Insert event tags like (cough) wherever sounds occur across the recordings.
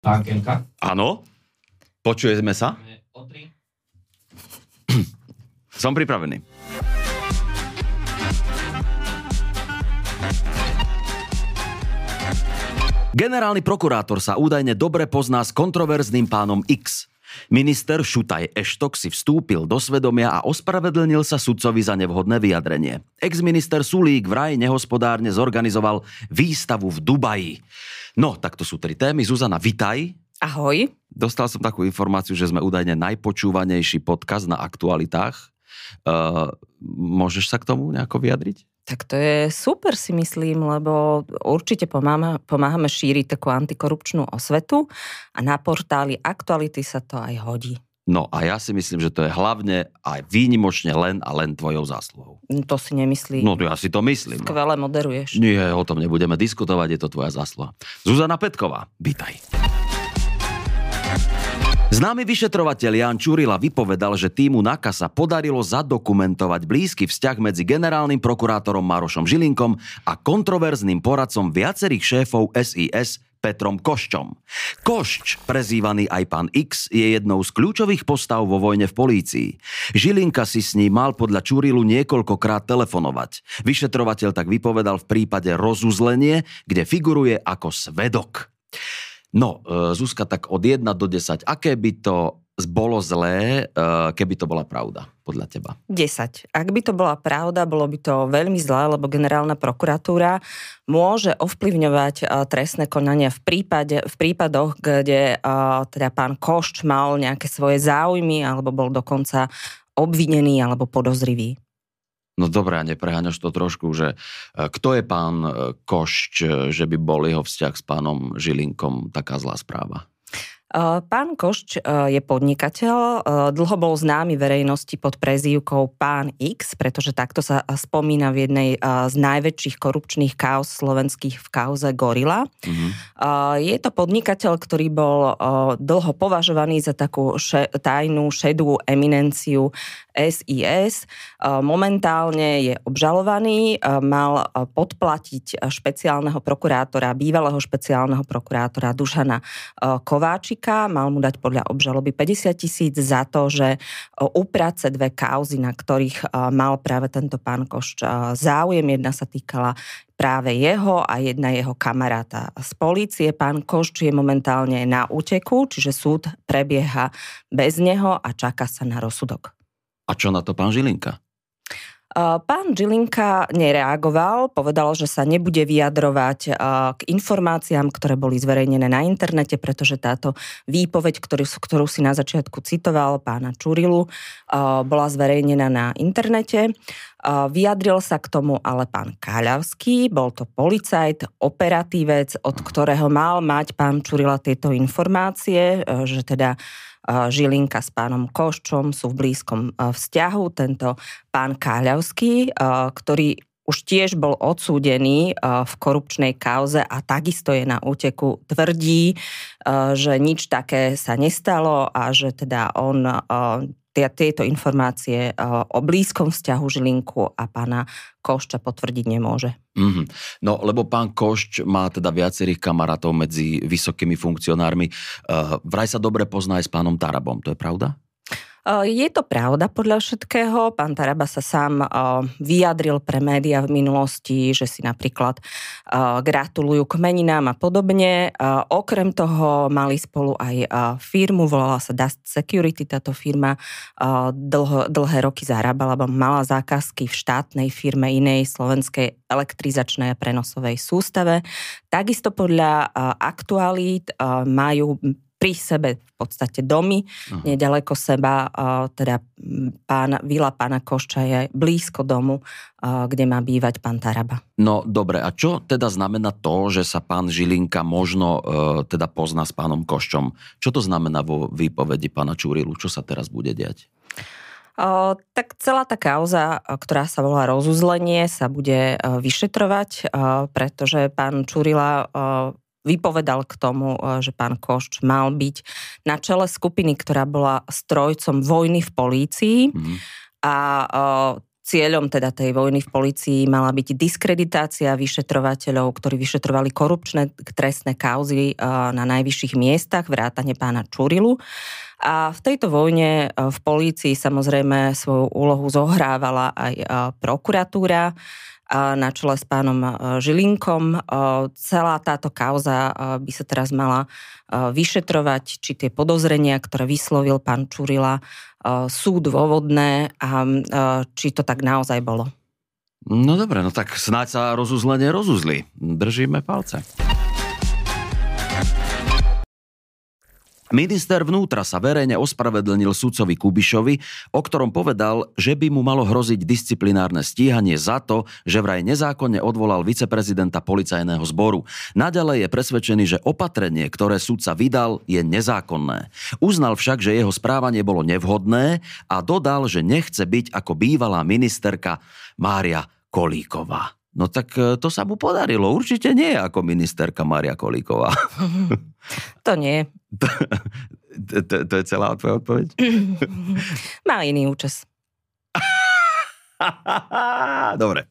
Pákenka. Áno? Počujeme sa? O tri. (clears throat) Som pripravený. Generálny prokurátor sa údajne dobre pozná s kontroverzným pánom X. Minister Šutaj Eštok si vstúpil do svedomia a ospravedlnil sa sudcovi za nevhodné vyjadrenie. Ex-minister Sulík vraj nehospodárne zorganizoval výstavu v Dubaji. No, tak to sú tri témy. Zuzana, vitaj. Ahoj. Dostal som takú informáciu, že sme údajne najpočúvanejší podcast na aktualitách. Uh, môžeš sa k tomu nejako vyjadriť? Tak to je super si myslím, lebo určite pomáhame, pomáhame šíriť takú antikorupčnú osvetu a na portáli Aktuality sa to aj hodí. No a ja si myslím, že to je hlavne aj výnimočne len a len tvojou zásluhou. To si nemyslí. No ja si to myslím. Skvele moderuješ. Nie, o tom nebudeme diskutovať, je to tvoja zásluha. Zuzana Petková, vítaj. Známy vyšetrovateľ Jan Čurila vypovedal, že týmu NAKA sa podarilo zadokumentovať blízky vzťah medzi generálnym prokurátorom Marošom Žilinkom a kontroverzným poradcom viacerých šéfov SIS Petrom Koščom. Košč, prezývaný aj pán X, je jednou z kľúčových postav vo vojne v polícii. Žilinka si s ním mal podľa Čurilu niekoľkokrát telefonovať. Vyšetrovateľ tak vypovedal v prípade rozuzlenie, kde figuruje ako svedok. No, e, Zuzka, tak od 1 do 10, aké by to bolo zlé, e, keby to bola pravda, podľa teba? 10. Ak by to bola pravda, bolo by to veľmi zlé, lebo generálna prokuratúra môže ovplyvňovať e, trestné konania v, prípade, v prípadoch, kde teda pán Košč mal nejaké svoje záujmy alebo bol dokonca obvinený alebo podozrivý. No dobré, a nepreháňaš to trošku, že e, kto je pán e, Košč, e, že by bol jeho vzťah s pánom Žilinkom taká zlá správa? Pán Košč je podnikateľ, dlho bol známy verejnosti pod prezývkou Pán X, pretože takto sa spomína v jednej z najväčších korupčných kauz slovenských v kauze Gorila. Mm-hmm. Je to podnikateľ, ktorý bol dlho považovaný za takú tajnú šedú eminenciu SIS. Momentálne je obžalovaný, mal podplatiť špeciálneho prokurátora, bývalého špeciálneho prokurátora Dušana Kováčika, mal mu dať podľa obžaloby 50 tisíc za to, že uprace dve kauzy, na ktorých mal práve tento pán Košč záujem. Jedna sa týkala práve jeho a jedna jeho kamaráta z polície. Pán Košč je momentálne na úteku, čiže súd prebieha bez neho a čaká sa na rozsudok. A čo na to pán Žilinka? Pán Žilinka nereagoval, povedal, že sa nebude vyjadrovať k informáciám, ktoré boli zverejnené na internete, pretože táto výpoveď, ktorú, ktorú si na začiatku citoval pána Čurilu, bola zverejnená na internete. Vyjadril sa k tomu ale pán Káľavský, bol to policajt, operatívec, od ktorého mal mať pán Čurila tieto informácie, že teda Žilinka s pánom Koščom sú v blízkom vzťahu. Tento pán Káľavský, ktorý už tiež bol odsúdený v korupčnej kauze a takisto je na úteku, tvrdí, že nič také sa nestalo a že teda on tieto informácie o blízkom vzťahu Žilinku a pána Košča potvrdiť nemôže. Mm-hmm. No, lebo pán Košč má teda viacerých kamarátov medzi vysokými funkcionármi. Uh, vraj sa dobre pozná aj s pánom Tarabom, to je pravda? Je to pravda podľa všetkého. Pán Taraba sa sám vyjadril pre médiá v minulosti, že si napríklad gratulujú k meninám a podobne. Okrem toho mali spolu aj firmu, volala sa Dust Security. Táto firma dlho, dlhé roky zarábala, alebo mala zákazky v štátnej firme inej slovenskej elektrizačnej a prenosovej sústave. Takisto podľa aktualít majú pri sebe v podstate domy, uh-huh. nedaleko seba, teda pán, vila pána Košča je blízko domu, kde má bývať pán Taraba. No dobre, a čo teda znamená to, že sa pán Žilinka možno e, teda pozná s pánom Koščom? Čo to znamená vo výpovedi pána Čurilu? Čo sa teraz bude diať? O, tak celá tá kauza, ktorá sa volá rozuzlenie, sa bude vyšetrovať, pretože pán Čurila vypovedal k tomu, e, že pán Košč mal byť na čele skupiny, ktorá bola strojcom vojny v polícii. Mm-hmm. A e, Cieľom teda tej vojny v policii mala byť diskreditácia vyšetrovateľov, ktorí vyšetrovali korupčné trestné kauzy na najvyšších miestach, vrátane pána Čurilu. A v tejto vojne v polícii samozrejme svoju úlohu zohrávala aj prokuratúra na čele s pánom Žilinkom. Celá táto kauza by sa teraz mala vyšetrovať, či tie podozrenia, ktoré vyslovil pán Čurila, sú dôvodné a či to tak naozaj bolo. No dobre, no tak snáď sa rozuzlenie rozuzli. Držíme palce. Minister vnútra sa verejne ospravedlnil sudcovi Kubišovi, o ktorom povedal, že by mu malo hroziť disciplinárne stíhanie za to, že vraj nezákonne odvolal viceprezidenta policajného zboru. Naďalej je presvedčený, že opatrenie, ktoré sudca vydal, je nezákonné. Uznal však, že jeho správanie bolo nevhodné a dodal, že nechce byť ako bývalá ministerka Mária Kolíková. No tak e, to sa mu podarilo. Určite nie ako ministerka Maria Kolíková. (laughs) To nie. To, to, to je celá tvoja odpoveď? (laughs) Má iný účes. (laughs) Dobre.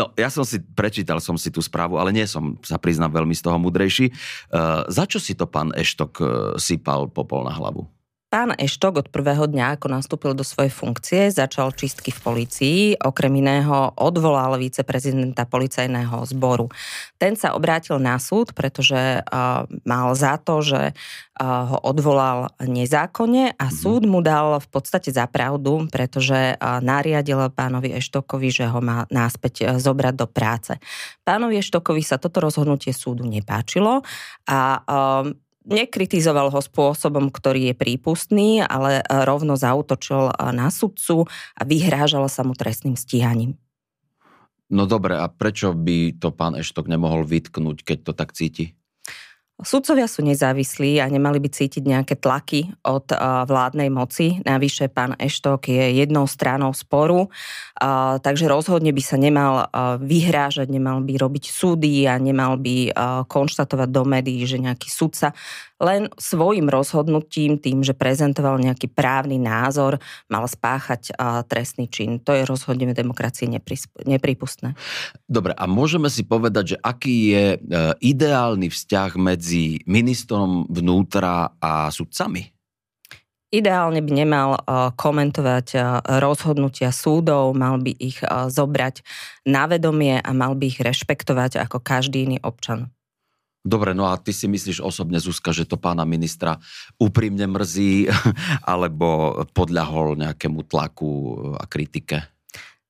No, ja som si, prečítal som si tú správu, ale nie som, sa priznám, veľmi z toho mudrejší. Uh, za čo si to pán Eštok uh, sypal popol na hlavu? Pán Eštok od prvého dňa, ako nastúpil do svojej funkcie, začal čistky v policii. Okrem iného odvolal viceprezidenta policajného zboru. Ten sa obrátil na súd, pretože uh, mal za to, že uh, ho odvolal nezákonne a mhm. súd mu dal v podstate za pravdu, pretože uh, nariadil pánovi Eštokovi, že ho má náspäť uh, zobrať do práce. Pánovi Eštokovi sa toto rozhodnutie súdu nepáčilo a uh, Nekritizoval ho spôsobom, ktorý je prípustný, ale rovno zautočil na sudcu a vyhrážal sa mu trestným stíhaním. No dobre, a prečo by to pán Eštok nemohol vytknúť, keď to tak cíti? Sudcovia sú nezávislí a nemali by cítiť nejaké tlaky od vládnej moci. Navyše pán Eštok je jednou stranou sporu, takže rozhodne by sa nemal vyhrážať, nemal by robiť súdy a nemal by konštatovať do médií, že nejaký sudca len svojim rozhodnutím, tým, že prezentoval nejaký právny názor, mal spáchať trestný čin. To je rozhodne v demokracii neprípustné. Dobre, a môžeme si povedať, že aký je e, ideálny vzťah medzi ministrom vnútra a sudcami? Ideálne by nemal e, komentovať e, rozhodnutia súdov, mal by ich zobrať na vedomie a mal by ich rešpektovať ako každý iný občan. Dobre, no a ty si myslíš osobne, Zuzka, že to pána ministra úprimne mrzí (laughs) alebo podľahol nejakému tlaku a kritike?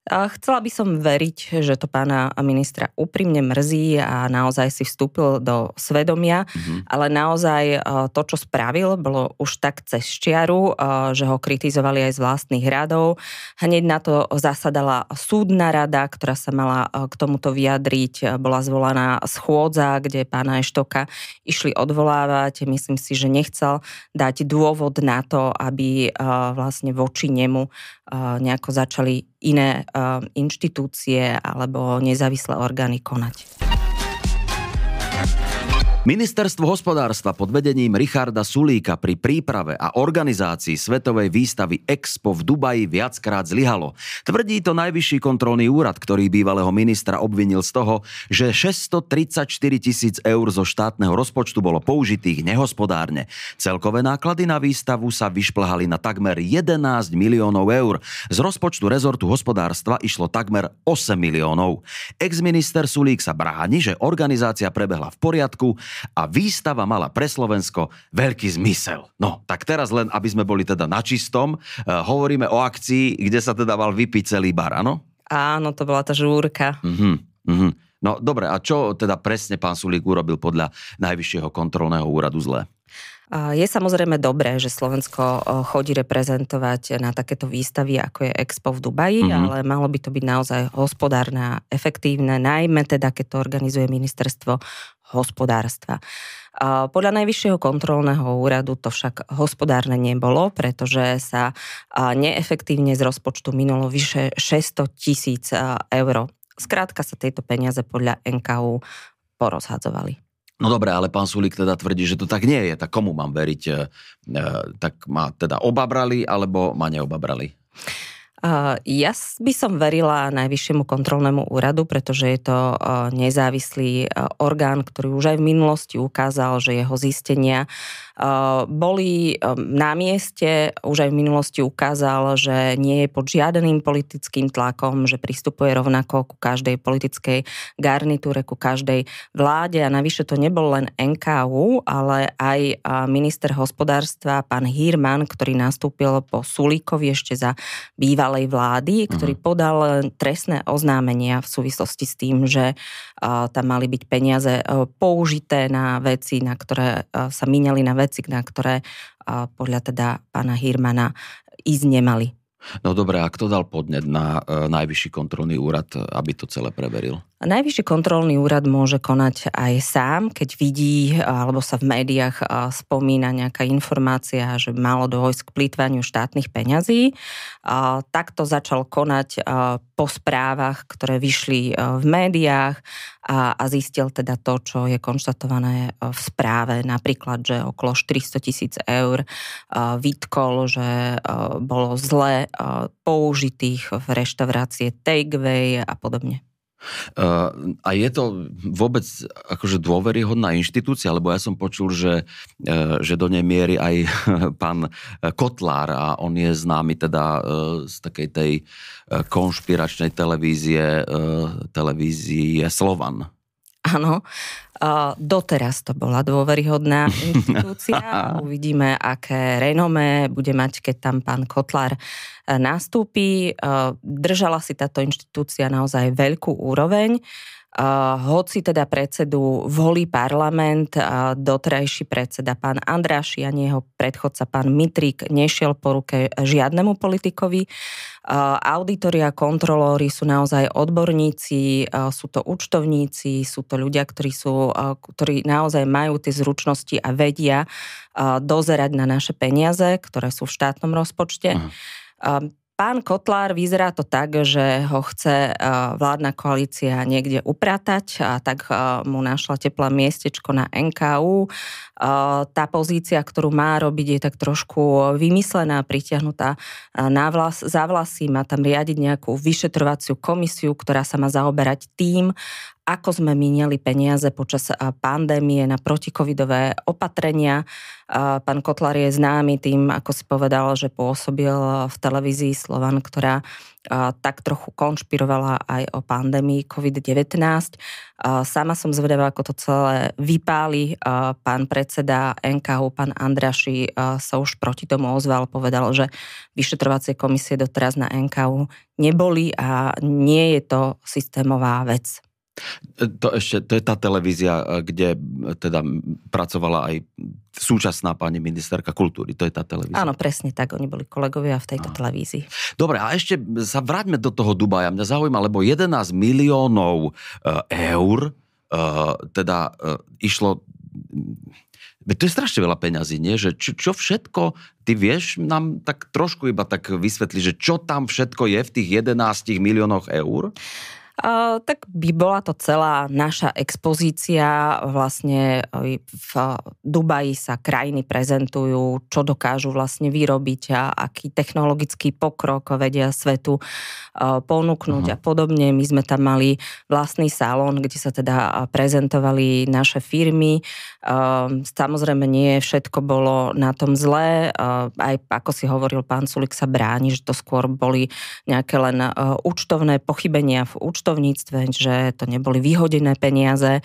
Chcela by som veriť, že to pána ministra úprimne mrzí a naozaj si vstúpil do svedomia, mm-hmm. ale naozaj e, to, čo spravil, bolo už tak cez čiaru, e, že ho kritizovali aj z vlastných radov. Hneď na to zasadala súdna rada, ktorá sa mala e, k tomuto vyjadriť. Bola zvolaná schôdza, kde pána Eštoka išli odvolávať. Myslím si, že nechcel dať dôvod na to, aby vlastne voči nemu nejako začali iné inštitúcie alebo nezávislé orgány konať. Ministerstvo hospodárstva pod vedením Richarda Sulíka pri príprave a organizácii Svetovej výstavy Expo v Dubaji viackrát zlyhalo. Tvrdí to najvyšší kontrolný úrad, ktorý bývalého ministra obvinil z toho, že 634 tisíc eur zo štátneho rozpočtu bolo použitých nehospodárne. Celkové náklady na výstavu sa vyšplhali na takmer 11 miliónov eur. Z rozpočtu rezortu hospodárstva išlo takmer 8 miliónov. Ex-minister Sulík sa bráni, že organizácia prebehla v poriadku, a výstava mala pre Slovensko veľký zmysel. No, tak teraz len, aby sme boli teda na čistom, uh, hovoríme o akcii, kde sa teda mal vypiť celý bar, áno? Áno, to bola tá žúrka. Uh-huh, uh-huh. No dobre, a čo teda presne pán Sulík urobil podľa Najvyššieho kontrolného úradu zle? Je samozrejme dobré, že Slovensko chodí reprezentovať na takéto výstavy, ako je Expo v Dubaji, mm-hmm. ale malo by to byť naozaj hospodárne a efektívne, najmä teda, keď to organizuje ministerstvo hospodárstva. Podľa Najvyššieho kontrolného úradu to však hospodárne nebolo, pretože sa neefektívne z rozpočtu minulo vyše 600 tisíc eur. Skrátka sa tieto peniaze podľa NKU porozhadzovali. No dobre, ale pán Sulík teda tvrdí, že to tak nie je. Tak komu mám veriť? E, e tak ma teda obabrali, alebo ma neobabrali? Ja by som verila Najvyššiemu kontrolnému úradu, pretože je to nezávislý orgán, ktorý už aj v minulosti ukázal, že jeho zistenia boli na mieste, už aj v minulosti ukázal, že nie je pod žiadnym politickým tlakom, že pristupuje rovnako ku každej politickej garnitúre, ku každej vláde a navyše to nebol len NKU, ale aj minister hospodárstva, pán Hírman, ktorý nastúpil po Sulíkovi ešte za bývalej vlády, ktorý uh-huh. podal trestné oznámenia v súvislosti s tým, že tam mali byť peniaze použité na veci, na ktoré sa míňali na veci, na ktoré podľa teda pána Hirmana ísť nemali. No dobré, a kto dal podnet na e, Najvyšší kontrolný úrad, aby to celé preveril? Najvyšší kontrolný úrad môže konať aj sám, keď vidí alebo sa v médiách spomína nejaká informácia, že malo dôjsť k plýtvaniu štátnych peňazí. Takto začal konať po správach, ktoré vyšli v médiách a, zistil teda to, čo je konštatované v správe. Napríklad, že okolo 400 tisíc eur vytkol, že bolo zle použitých v reštaurácie Takeaway a podobne. Uh, a je to vôbec akože dôveryhodná inštitúcia, lebo ja som počul, že, uh, že do nej mierí aj (laughs) pán Kotlár a on je známy teda z takej tej konšpiračnej televízie, televízie Slovan. Áno, doteraz to bola dôveryhodná inštitúcia. (laughs) Uvidíme, aké renomé bude mať, keď tam pán Kotlar e, nastúpi. E, držala si táto inštitúcia naozaj veľkú úroveň. Uh, hoci teda predsedu volí parlament, uh, doterajší predseda pán Andráši ani jeho predchodca pán Mitrik nešiel po ruke žiadnemu politikovi. Uh, auditori a kontrolóri sú naozaj odborníci, uh, sú to účtovníci, sú to ľudia, ktorí, sú, uh, ktorí naozaj majú tie zručnosti a vedia uh, dozerať na naše peniaze, ktoré sú v štátnom rozpočte. Uh-huh. Pán Kotlár, vyzerá to tak, že ho chce e, vládna koalícia niekde upratať a tak e, mu našla teplé miestečko na NKU. E, tá pozícia, ktorú má robiť, je tak trošku vymyslená, pritiahnutá na vlas, za vlasy, má tam riadiť nejakú vyšetrovaciu komisiu, ktorá sa má zaoberať tým, ako sme míňali peniaze počas pandémie na protikovidové opatrenia. Pán Kotlar je známy tým, ako si povedal, že pôsobil v televízii Slovan, ktorá tak trochu konšpirovala aj o pandémii COVID-19. Sama som zvedavá, ako to celé vypáli. Pán predseda NKU, pán Andraši sa už proti tomu ozval, povedal, že vyšetrovacie komisie doteraz na NKU neboli a nie je to systémová vec. To ešte, to je tá televízia, eh, kde teda pracovala aj súčasná pani ministerka kultúry. To je tá televízia. Áno, presne tak. Oni boli kolegovia v tejto televízii. Dobre, a ešte sa vráťme do toho Dubaja. Mňa zaujíma, lebo 11 miliónov eh, eur teda išlo to je strašne veľa peňazí, nie? Že čo, čo všetko, ty vieš nám tak trošku iba tak vysvetliť, že čo tam všetko je v tých 11 miliónoch eur? Tak by bola to celá naša expozícia. Vlastne e, v Dubaji sa krajiny prezentujú, čo dokážu vlastne vyrobiť a aký technologický pokrok vedia svetu e, ponúknuť uh-huh. a podobne. My sme tam mali vlastný salón, kde sa teda prezentovali naše firmy. E, samozrejme nie všetko bolo na tom zlé. Aj ako si hovoril pán Sulik sa bráni, že to skôr boli nejaké len účtovné pochybenia v účtovných účtovníctve, že to neboli vyhodené peniaze.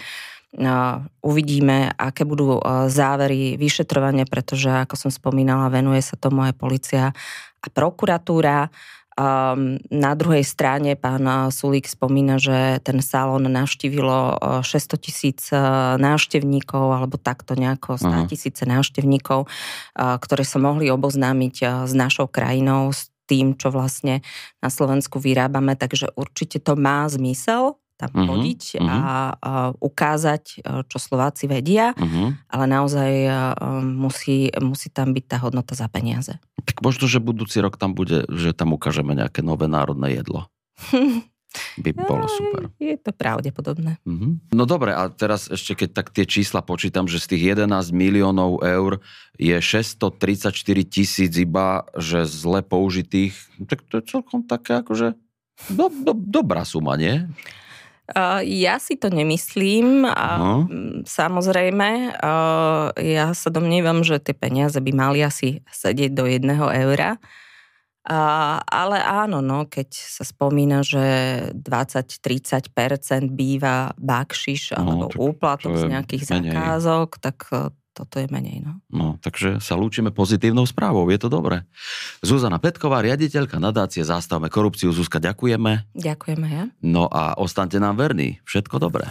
Uvidíme, aké budú závery vyšetrovania, pretože, ako som spomínala, venuje sa tomu aj policia a prokuratúra. Na druhej strane pán Sulík spomína, že ten salón navštívilo 600 tisíc návštevníkov alebo takto nejako 100 tisíce návštevníkov, ktoré sa mohli oboznámiť s našou krajinou, s tým, čo vlastne na Slovensku vyrábame, takže určite to má zmysel tam uh-huh, chodiť uh-huh. a, a ukázať, e, čo Slováci vedia, uh-huh. ale naozaj uh, musí, musí tam byť tá hodnota za peniaze. Tak možno, že budúci rok tam bude, že tam ukážeme nejaké nové národné jedlo. (laughs) by bolo super. Je to pravdepodobné. Mhm. No dobre, a teraz ešte keď tak tie čísla počítam, že z tých 11 miliónov eur je 634 tisíc iba, že zle použitých, tak to je celkom také akože do, do, dobrá suma, nie? Uh, ja si to nemyslím. A, mm, Samozrejme, uh, ja sa domnievam, že tie peniaze by mali asi sedieť do jedného eura. A, ale áno, no, keď sa spomína, že 20-30% býva bakšiš alebo tak úplatok z nejakých menej. zakázok, tak uh, toto je menej. No. No, takže sa lúčime pozitívnou správou, je to dobré. Zuzana Petková, riaditeľka nadácie Zástavme korupciu. Zuzka, ďakujeme. Ďakujeme, ja. No a ostaňte nám verní. Všetko dobré.